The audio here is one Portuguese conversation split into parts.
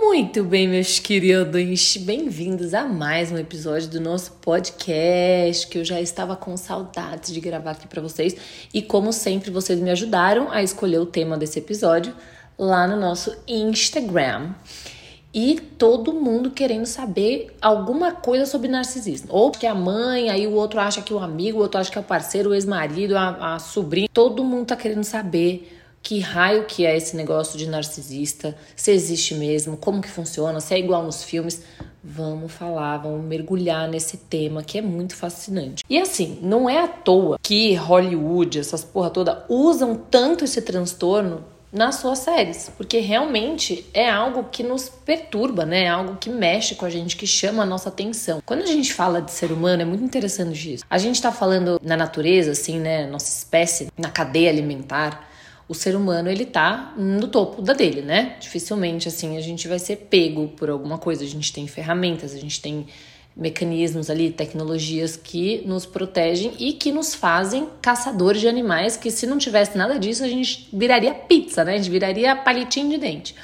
Muito bem, meus queridos, bem-vindos a mais um episódio do nosso podcast, que eu já estava com saudades de gravar aqui para vocês. E como sempre, vocês me ajudaram a escolher o tema desse episódio lá no nosso Instagram. E todo mundo querendo saber alguma coisa sobre narcisismo. Ou que a mãe, aí o outro acha que o amigo, o outro acha que é o parceiro, o ex-marido, a, a sobrinha. Todo mundo tá querendo saber que raio que é esse negócio de narcisista, se existe mesmo, como que funciona, se é igual nos filmes. Vamos falar, vamos mergulhar nesse tema que é muito fascinante. E assim, não é à toa que Hollywood, essas porra toda, usam tanto esse transtorno nas suas séries, porque realmente é algo que nos perturba, né? É algo que mexe com a gente, que chama a nossa atenção. Quando a gente fala de ser humano, é muito interessante isso. A gente tá falando na natureza, assim, né? Nossa espécie, na cadeia alimentar o ser humano ele tá no topo da dele, né? Dificilmente assim a gente vai ser pego por alguma coisa. A gente tem ferramentas, a gente tem mecanismos ali, tecnologias que nos protegem e que nos fazem caçadores de animais que se não tivesse nada disso a gente viraria pizza, né? A gente viraria palitinho de dente.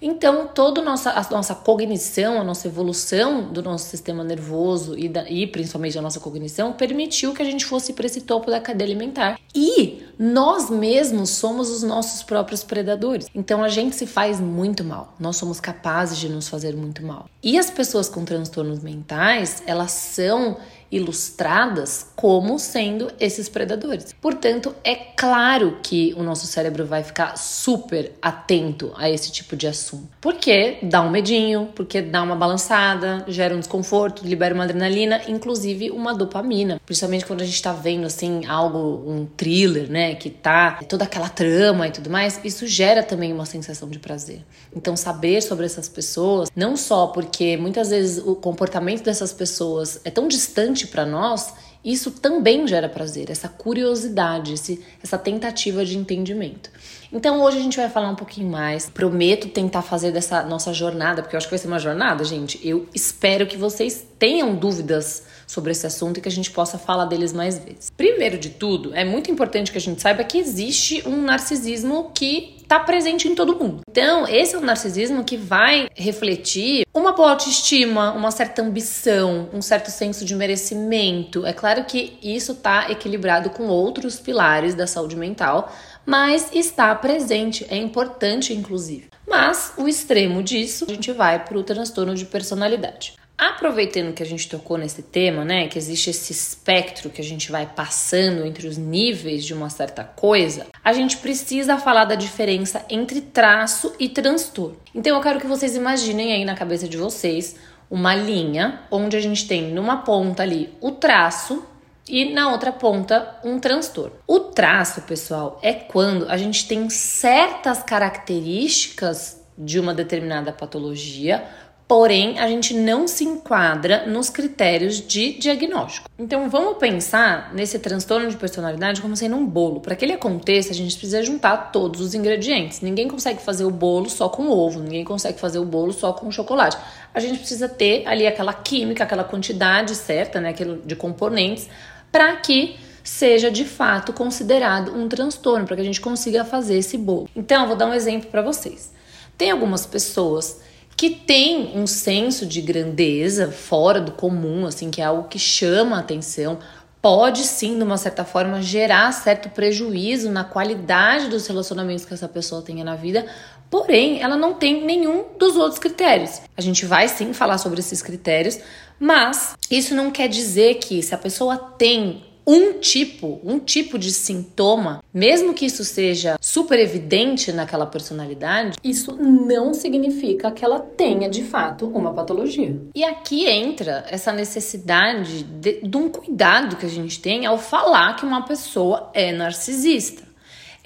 Então, toda a nossa, a nossa cognição, a nossa evolução do nosso sistema nervoso e, da, e principalmente a nossa cognição permitiu que a gente fosse para esse topo da cadeia alimentar. E nós mesmos somos os nossos próprios predadores. Então, a gente se faz muito mal. Nós somos capazes de nos fazer muito mal. E as pessoas com transtornos mentais, elas são ilustradas como sendo esses predadores. Portanto, é claro que o nosso cérebro vai ficar super atento a esse tipo de assunto. Porque dá um medinho, porque dá uma balançada, gera um desconforto, libera uma adrenalina, inclusive uma dopamina. Principalmente quando a gente tá vendo assim algo, um thriller, né, que tá toda aquela trama e tudo mais, isso gera também uma sensação de prazer. Então, saber sobre essas pessoas, não só porque muitas vezes o comportamento dessas pessoas é tão distante para nós, isso também gera prazer, essa curiosidade, esse, essa tentativa de entendimento. Então hoje a gente vai falar um pouquinho mais. Prometo tentar fazer dessa nossa jornada, porque eu acho que vai ser uma jornada, gente. Eu espero que vocês tenham dúvidas sobre esse assunto e que a gente possa falar deles mais vezes. Primeiro de tudo, é muito importante que a gente saiba que existe um narcisismo que está presente em todo mundo. Então, esse é um narcisismo que vai refletir uma boa autoestima, uma certa ambição, um certo senso de merecimento. É claro que isso está equilibrado com outros pilares da saúde mental, mas está presente, é importante inclusive. Mas o extremo disso, a gente vai para o transtorno de personalidade. Aproveitando que a gente tocou nesse tema, né, que existe esse espectro que a gente vai passando entre os níveis de uma certa coisa, a gente precisa falar da diferença entre traço e transtorno. Então eu quero que vocês imaginem aí na cabeça de vocês uma linha onde a gente tem numa ponta ali o traço e na outra ponta um transtorno. O traço, pessoal, é quando a gente tem certas características de uma determinada patologia porém a gente não se enquadra nos critérios de diagnóstico. Então vamos pensar nesse transtorno de personalidade como sendo um bolo. Para que ele aconteça, a gente precisa juntar todos os ingredientes. Ninguém consegue fazer o bolo só com ovo, ninguém consegue fazer o bolo só com chocolate. A gente precisa ter ali aquela química, aquela quantidade certa, né, de componentes, para que seja de fato considerado um transtorno, para que a gente consiga fazer esse bolo. Então, vou dar um exemplo para vocês. Tem algumas pessoas que tem um senso de grandeza fora do comum, assim, que é algo que chama a atenção, pode sim, de uma certa forma, gerar certo prejuízo na qualidade dos relacionamentos que essa pessoa tenha na vida, porém, ela não tem nenhum dos outros critérios. A gente vai sim falar sobre esses critérios, mas isso não quer dizer que se a pessoa tem um tipo, um tipo de sintoma, mesmo que isso seja super evidente naquela personalidade, isso não significa que ela tenha de fato uma patologia. E aqui entra essa necessidade de, de um cuidado que a gente tem ao falar que uma pessoa é narcisista.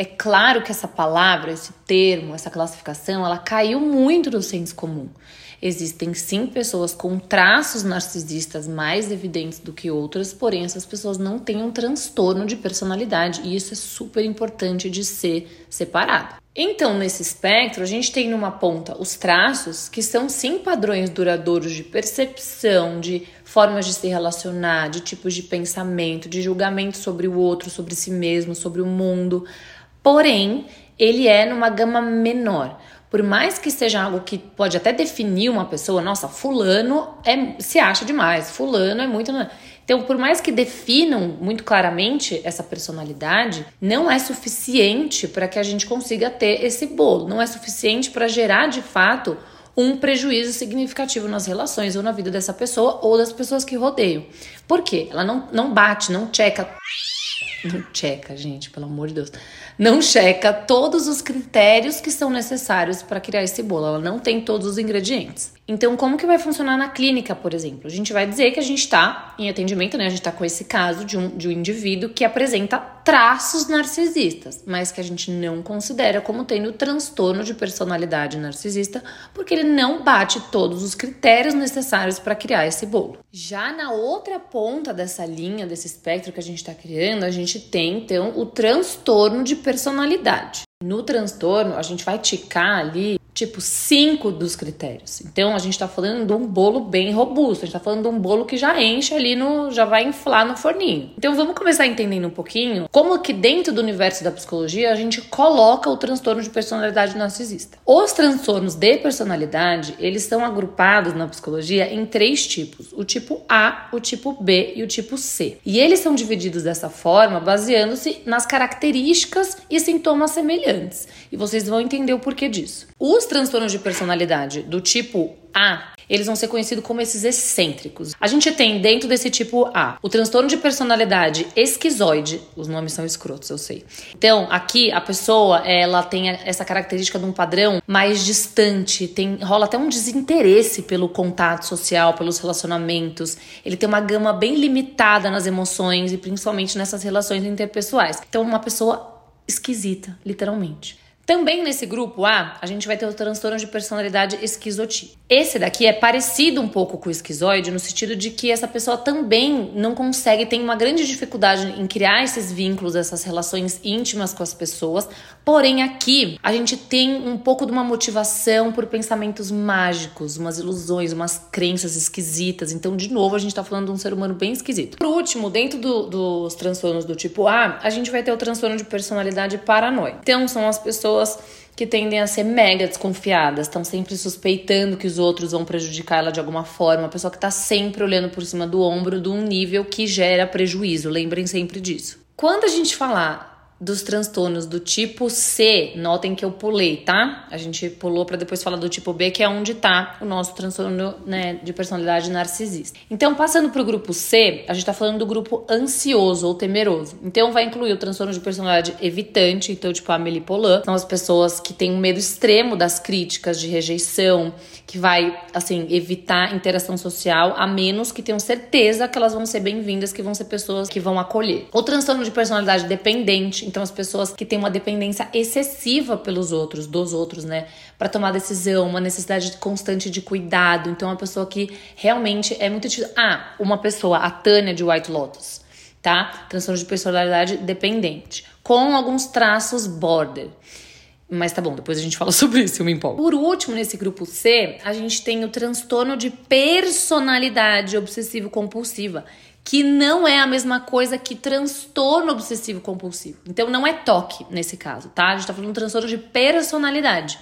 É claro que essa palavra, esse termo, essa classificação, ela caiu muito no senso comum. Existem sim pessoas com traços narcisistas mais evidentes do que outras, porém essas pessoas não têm um transtorno de personalidade e isso é super importante de ser separado. Então, nesse espectro, a gente tem numa ponta os traços, que são sim padrões duradouros de percepção, de formas de se relacionar, de tipos de pensamento, de julgamento sobre o outro, sobre si mesmo, sobre o mundo. Porém, ele é numa gama menor. Por mais que seja algo que pode até definir uma pessoa, nossa, fulano é, se acha demais, fulano é muito. Então, por mais que definam muito claramente essa personalidade, não é suficiente para que a gente consiga ter esse bolo. Não é suficiente para gerar de fato um prejuízo significativo nas relações ou na vida dessa pessoa ou das pessoas que rodeiam. Por quê? Ela não, não bate, não checa. Não checa, gente, pelo amor de Deus não checa todos os critérios que são necessários para criar esse bolo. Ela não tem todos os ingredientes. Então, como que vai funcionar na clínica, por exemplo? A gente vai dizer que a gente está em atendimento, né? A gente está com esse caso de um, de um indivíduo que apresenta traços narcisistas, mas que a gente não considera como tendo transtorno de personalidade narcisista, porque ele não bate todos os critérios necessários para criar esse bolo. Já na outra ponta dessa linha, desse espectro que a gente está criando, a gente tem então o transtorno de personalidade. No transtorno, a gente vai ticar ali tipo cinco dos critérios. Então a gente está falando de um bolo bem robusto, a gente está falando de um bolo que já enche ali no, já vai inflar no forninho. Então vamos começar entendendo um pouquinho como que dentro do universo da psicologia a gente coloca o transtorno de personalidade narcisista. Os transtornos de personalidade, eles são agrupados na psicologia em três tipos: o tipo A, o tipo B e o tipo C. E eles são divididos dessa forma baseando-se nas características e sintomas semelhantes. E vocês vão entender o porquê disso. Os transtornos de personalidade do tipo A, eles vão ser conhecidos como esses excêntricos. A gente tem dentro desse tipo A o transtorno de personalidade esquizoide, os nomes são escrotos, eu sei. Então, aqui a pessoa, ela tem essa característica de um padrão mais distante, tem rola até um desinteresse pelo contato social, pelos relacionamentos. Ele tem uma gama bem limitada nas emoções e principalmente nessas relações interpessoais. Então, uma pessoa esquisita, literalmente. Também nesse grupo A, a gente vai ter o transtorno de personalidade esquizotípica. Esse daqui é parecido um pouco com o esquizoide, no sentido de que essa pessoa também não consegue, tem uma grande dificuldade em criar esses vínculos, essas relações íntimas com as pessoas. Porém, aqui a gente tem um pouco de uma motivação por pensamentos mágicos, umas ilusões, umas crenças esquisitas. Então, de novo, a gente tá falando de um ser humano bem esquisito. Por último, dentro do, dos transtornos do tipo A, a gente vai ter o transtorno de personalidade paranoia. Então, são as pessoas que tendem a ser mega desconfiadas, estão sempre suspeitando que os outros vão prejudicar ela de alguma forma, a pessoa que está sempre olhando por cima do ombro de um nível que gera prejuízo, lembrem sempre disso. Quando a gente falar dos transtornos do tipo C, notem que eu pulei, tá? A gente pulou para depois falar do tipo B, que é onde tá o nosso transtorno né, de personalidade narcisista. Então, passando para o grupo C, a gente tá falando do grupo ansioso ou temeroso. Então, vai incluir o transtorno de personalidade evitante, então, tipo a Amélie Poulain, são as pessoas que têm um medo extremo das críticas, de rejeição, que vai, assim, evitar interação social, a menos que tenham certeza que elas vão ser bem-vindas, que vão ser pessoas que vão acolher. O transtorno de personalidade dependente, então, as pessoas que têm uma dependência excessiva pelos outros, dos outros, né? Para tomar decisão, uma necessidade constante de cuidado. Então, uma pessoa que realmente é muito. Ah, uma pessoa, a Tânia de White Lotus, tá? Transtorno de personalidade dependente, com alguns traços border. Mas tá bom, depois a gente fala sobre isso, eu me empolgo. Por último, nesse grupo C, a gente tem o transtorno de personalidade obsessivo-compulsiva, que não é a mesma coisa que transtorno obsessivo compulsivo. Então não é toque nesse caso, tá? A gente tá falando de um transtorno de personalidade.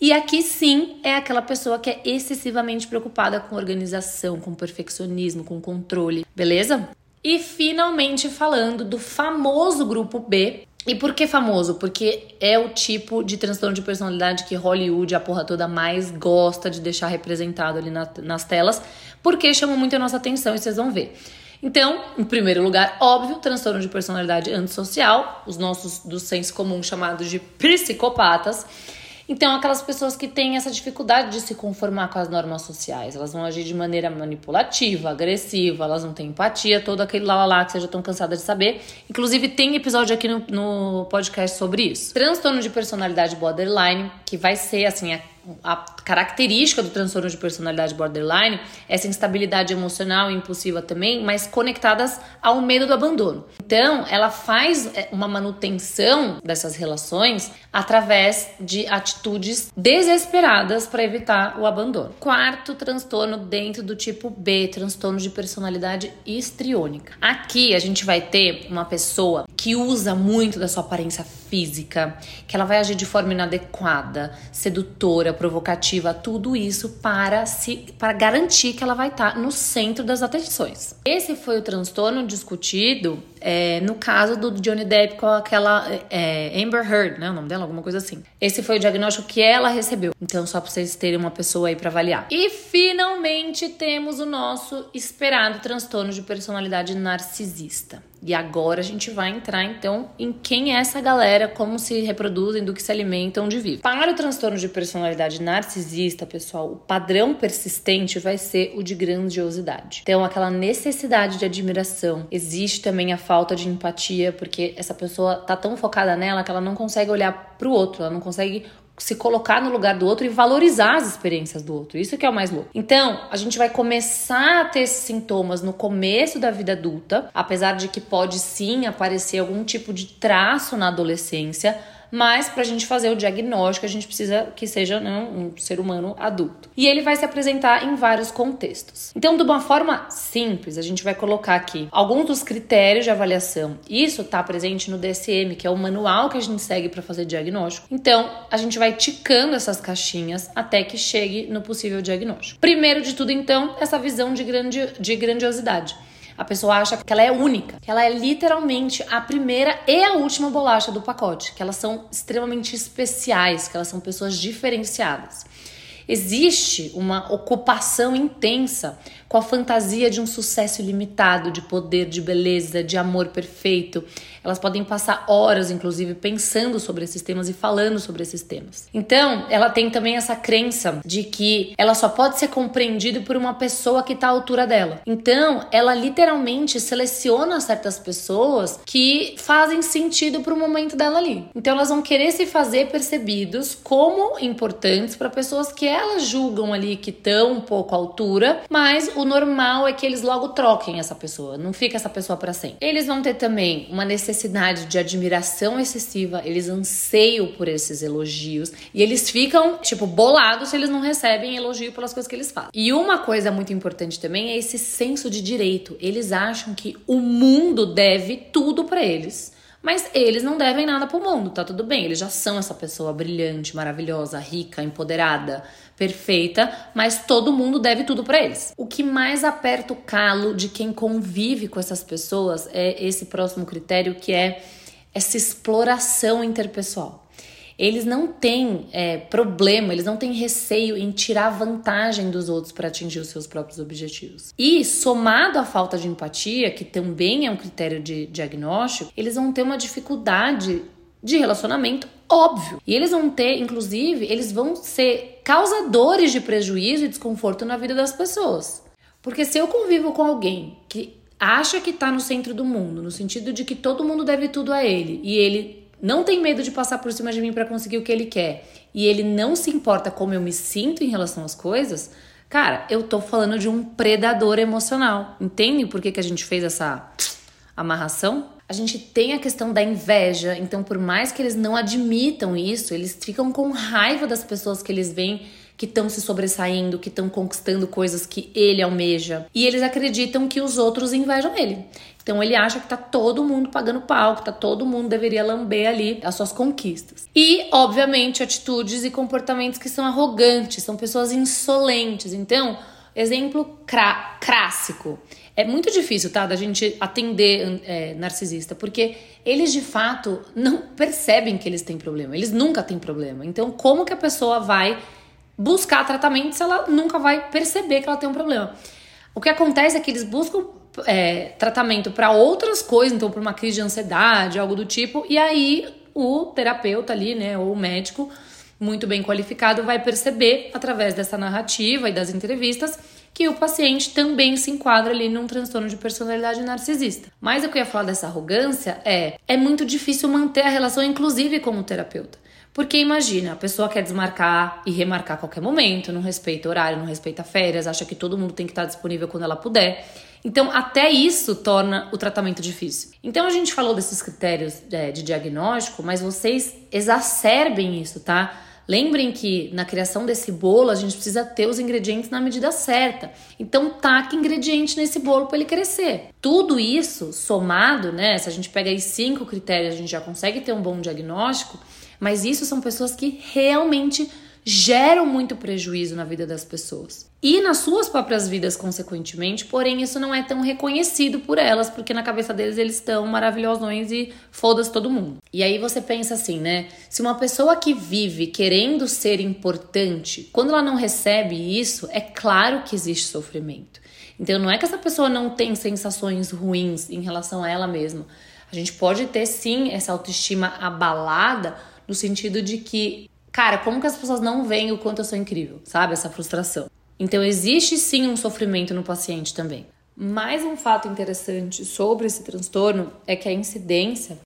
E aqui sim é aquela pessoa que é excessivamente preocupada com organização, com perfeccionismo, com controle, beleza? E finalmente falando do famoso grupo B. E por que famoso? Porque é o tipo de transtorno de personalidade que Hollywood, a porra toda, mais gosta de deixar representado ali na, nas telas, porque chama muito a nossa atenção e vocês vão ver. Então, em primeiro lugar, óbvio, transtorno de personalidade antissocial, os nossos do senso comum chamados de psicopatas. Então, aquelas pessoas que têm essa dificuldade de se conformar com as normas sociais, elas vão agir de maneira manipulativa, agressiva, elas não têm empatia, todo aquele lá, lá, lá que vocês já estão cansadas de saber. Inclusive, tem episódio aqui no, no podcast sobre isso. Transtorno de personalidade borderline, que vai ser assim, a a característica do transtorno de personalidade borderline, essa instabilidade emocional e impulsiva também, mas conectadas ao medo do abandono. Então, ela faz é, uma manutenção dessas relações através de atitudes desesperadas para evitar o abandono. Quarto transtorno dentro do tipo B, transtorno de personalidade histriônica. Aqui a gente vai ter uma pessoa que usa muito da sua aparência física, que ela vai agir de forma inadequada, sedutora, provocativa, tudo isso para se para garantir que ela vai estar no centro das atenções. Esse foi o transtorno discutido é, no caso do Johnny Depp com aquela é, Amber Heard, né, o nome dela, alguma coisa assim. Esse foi o diagnóstico que ela recebeu. Então só para vocês terem uma pessoa aí para avaliar. E finalmente temos o nosso esperado transtorno de personalidade narcisista. E agora a gente vai entrar então em quem é essa galera, como se reproduzem, do que se alimentam, onde vivem. Para o transtorno de personalidade narcisista, pessoal, o padrão persistente vai ser o de grandiosidade. Então, aquela necessidade de admiração. Existe também a falta de empatia, porque essa pessoa tá tão focada nela que ela não consegue olhar para o outro, ela não consegue se colocar no lugar do outro e valorizar as experiências do outro. Isso que é o mais louco. Então, a gente vai começar a ter esses sintomas no começo da vida adulta, apesar de que pode sim aparecer algum tipo de traço na adolescência, mas para a gente fazer o diagnóstico, a gente precisa que seja né, um ser humano adulto. E ele vai se apresentar em vários contextos. Então, de uma forma simples, a gente vai colocar aqui alguns dos critérios de avaliação. Isso está presente no DSM, que é o manual que a gente segue para fazer diagnóstico. Então, a gente vai ticando essas caixinhas até que chegue no possível diagnóstico. Primeiro de tudo, então, essa visão de, grandi de grandiosidade. A pessoa acha que ela é única, que ela é literalmente a primeira e a última bolacha do pacote, que elas são extremamente especiais, que elas são pessoas diferenciadas. Existe uma ocupação intensa com a fantasia de um sucesso ilimitado, de poder, de beleza, de amor perfeito. Elas podem passar horas, inclusive, pensando sobre esses temas e falando sobre esses temas. Então, ela tem também essa crença de que ela só pode ser compreendida por uma pessoa que está à altura dela. Então, ela literalmente seleciona certas pessoas que fazem sentido para o momento dela ali. Então, elas vão querer se fazer percebidos como importantes para pessoas que elas julgam ali que estão um pouco à altura, mas o normal é que eles logo troquem essa pessoa, não fica essa pessoa para sempre. Eles vão ter também uma necessidade de admiração excessiva, eles anseiam por esses elogios e eles ficam, tipo, bolados se eles não recebem elogio pelas coisas que eles fazem. E uma coisa muito importante também é esse senso de direito. Eles acham que o mundo deve tudo para eles. Mas eles não devem nada pro mundo, tá tudo bem. Eles já são essa pessoa brilhante, maravilhosa, rica, empoderada, perfeita, mas todo mundo deve tudo para eles. O que mais aperta o calo de quem convive com essas pessoas é esse próximo critério que é essa exploração interpessoal eles não têm é, problema, eles não têm receio em tirar vantagem dos outros para atingir os seus próprios objetivos. E somado à falta de empatia, que também é um critério de diagnóstico, eles vão ter uma dificuldade de relacionamento óbvio. E eles vão ter, inclusive, eles vão ser causadores de prejuízo e desconforto na vida das pessoas. Porque se eu convivo com alguém que acha que está no centro do mundo, no sentido de que todo mundo deve tudo a ele, e ele não tem medo de passar por cima de mim para conseguir o que ele quer e ele não se importa como eu me sinto em relação às coisas, cara, eu tô falando de um predador emocional. Entende por que, que a gente fez essa amarração? A gente tem a questão da inveja, então por mais que eles não admitam isso, eles ficam com raiva das pessoas que eles veem que estão se sobressaindo, que estão conquistando coisas que ele almeja. E eles acreditam que os outros invejam ele. Então ele acha que tá todo mundo pagando pau, que tá todo mundo deveria lamber ali as suas conquistas. E, obviamente, atitudes e comportamentos que são arrogantes, são pessoas insolentes. Então, exemplo clássico. É muito difícil, tá, da gente atender é, narcisista, porque eles de fato não percebem que eles têm problema. Eles nunca têm problema. Então, como que a pessoa vai buscar tratamento se ela nunca vai perceber que ela tem um problema? O que acontece é que eles buscam é, tratamento para outras coisas, então para uma crise de ansiedade, algo do tipo, e aí o terapeuta ali, né, ou o médico muito bem qualificado vai perceber através dessa narrativa e das entrevistas que o paciente também se enquadra ali num transtorno de personalidade narcisista. Mas o que eu ia falar dessa arrogância é é muito difícil manter a relação inclusive com o terapeuta. Porque imagina, a pessoa quer desmarcar e remarcar a qualquer momento, não respeita horário, não respeita férias, acha que todo mundo tem que estar disponível quando ela puder. Então, até isso torna o tratamento difícil. Então, a gente falou desses critérios é, de diagnóstico, mas vocês exacerbem isso, tá? Lembrem que na criação desse bolo a gente precisa ter os ingredientes na medida certa. Então taque ingrediente nesse bolo para ele crescer. Tudo isso somado, né? Se a gente pega aí cinco critérios, a gente já consegue ter um bom diagnóstico. Mas isso são pessoas que realmente geram muito prejuízo na vida das pessoas. E nas suas próprias vidas, consequentemente, porém, isso não é tão reconhecido por elas, porque na cabeça deles eles estão maravilhosões e foda-se todo mundo. E aí você pensa assim, né? Se uma pessoa que vive querendo ser importante, quando ela não recebe isso, é claro que existe sofrimento. Então não é que essa pessoa não tem sensações ruins em relação a ela mesma. A gente pode ter sim essa autoestima abalada no sentido de que, cara, como que as pessoas não veem o quanto eu sou incrível, sabe? Essa frustração. Então existe sim um sofrimento no paciente também. Mais um fato interessante sobre esse transtorno é que a incidência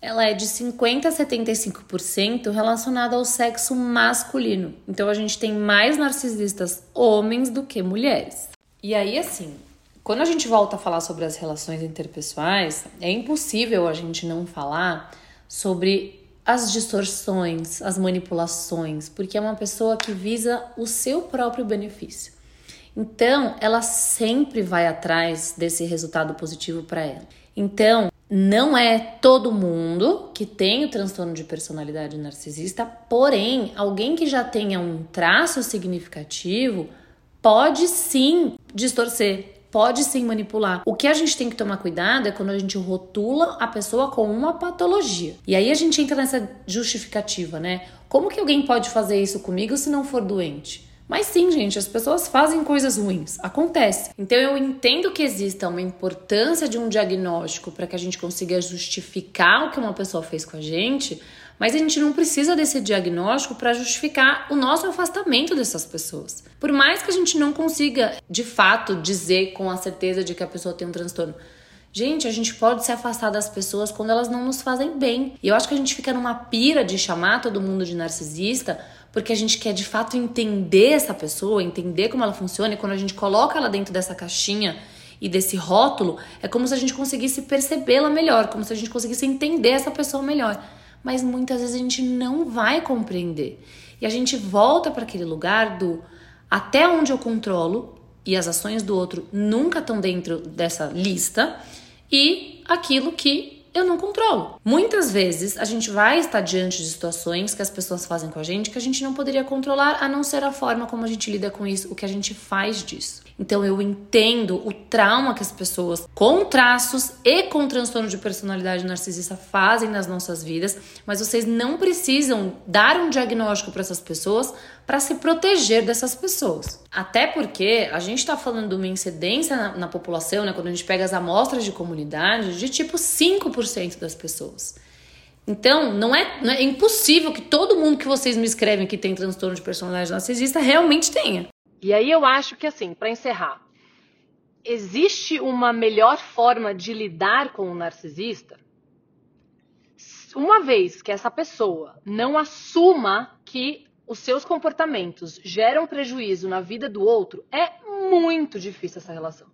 ela é de 50 a 75% relacionada ao sexo masculino. Então a gente tem mais narcisistas homens do que mulheres. E aí assim, quando a gente volta a falar sobre as relações interpessoais, é impossível a gente não falar sobre as distorções, as manipulações, porque é uma pessoa que visa o seu próprio benefício. Então, ela sempre vai atrás desse resultado positivo para ela. Então, não é todo mundo que tem o transtorno de personalidade narcisista, porém, alguém que já tenha um traço significativo pode sim distorcer, pode sim manipular. O que a gente tem que tomar cuidado é quando a gente rotula a pessoa com uma patologia. E aí a gente entra nessa justificativa, né? Como que alguém pode fazer isso comigo se não for doente? Mas sim, gente, as pessoas fazem coisas ruins, acontece. Então eu entendo que exista uma importância de um diagnóstico para que a gente consiga justificar o que uma pessoa fez com a gente, mas a gente não precisa desse diagnóstico para justificar o nosso afastamento dessas pessoas. Por mais que a gente não consiga, de fato, dizer com a certeza de que a pessoa tem um transtorno. Gente, a gente pode se afastar das pessoas quando elas não nos fazem bem. E eu acho que a gente fica numa pira de chamar todo mundo de narcisista porque a gente quer de fato entender essa pessoa, entender como ela funciona, e quando a gente coloca ela dentro dessa caixinha e desse rótulo, é como se a gente conseguisse percebê-la melhor, como se a gente conseguisse entender essa pessoa melhor mas muitas vezes a gente não vai compreender. E a gente volta para aquele lugar do até onde eu controlo e as ações do outro nunca estão dentro dessa lista e aquilo que eu não controlo. Muitas vezes a gente vai estar diante de situações que as pessoas fazem com a gente que a gente não poderia controlar, a não ser a forma como a gente lida com isso, o que a gente faz disso. Então eu entendo o trauma que as pessoas com traços e com transtorno de personalidade narcisista fazem nas nossas vidas, mas vocês não precisam dar um diagnóstico para essas pessoas para se proteger dessas pessoas. Até porque a gente está falando de uma incidência na, na população, né, quando a gente pega as amostras de comunidade, de tipo 5% das pessoas. Então, não é, não é impossível que todo mundo que vocês me escrevem que tem transtorno de personalidade narcisista realmente tenha. E aí eu acho que assim, para encerrar, existe uma melhor forma de lidar com o narcisista? Uma vez que essa pessoa não assuma que os seus comportamentos geram prejuízo na vida do outro, é muito difícil essa relação.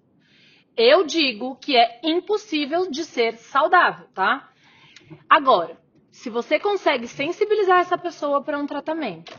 Eu digo que é impossível de ser saudável, tá? Agora, se você consegue sensibilizar essa pessoa para um tratamento,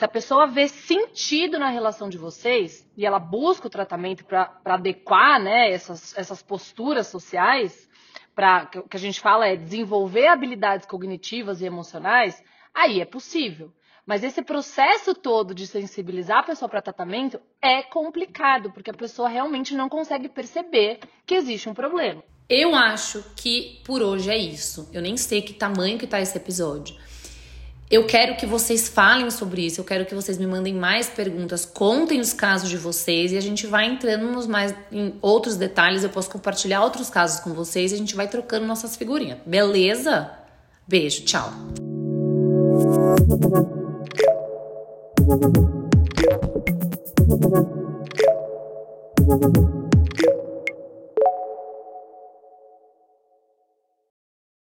se a pessoa vê sentido na relação de vocês e ela busca o tratamento para adequar né, essas, essas posturas sociais, para que a gente fala é desenvolver habilidades cognitivas e emocionais, aí é possível. Mas esse processo todo de sensibilizar a pessoa para tratamento é complicado, porque a pessoa realmente não consegue perceber que existe um problema. Eu acho que por hoje é isso. Eu nem sei que tamanho que tá esse episódio. Eu quero que vocês falem sobre isso, eu quero que vocês me mandem mais perguntas, contem os casos de vocês e a gente vai entrando nos mais em outros detalhes, eu posso compartilhar outros casos com vocês e a gente vai trocando nossas figurinhas. Beleza? Beijo, tchau.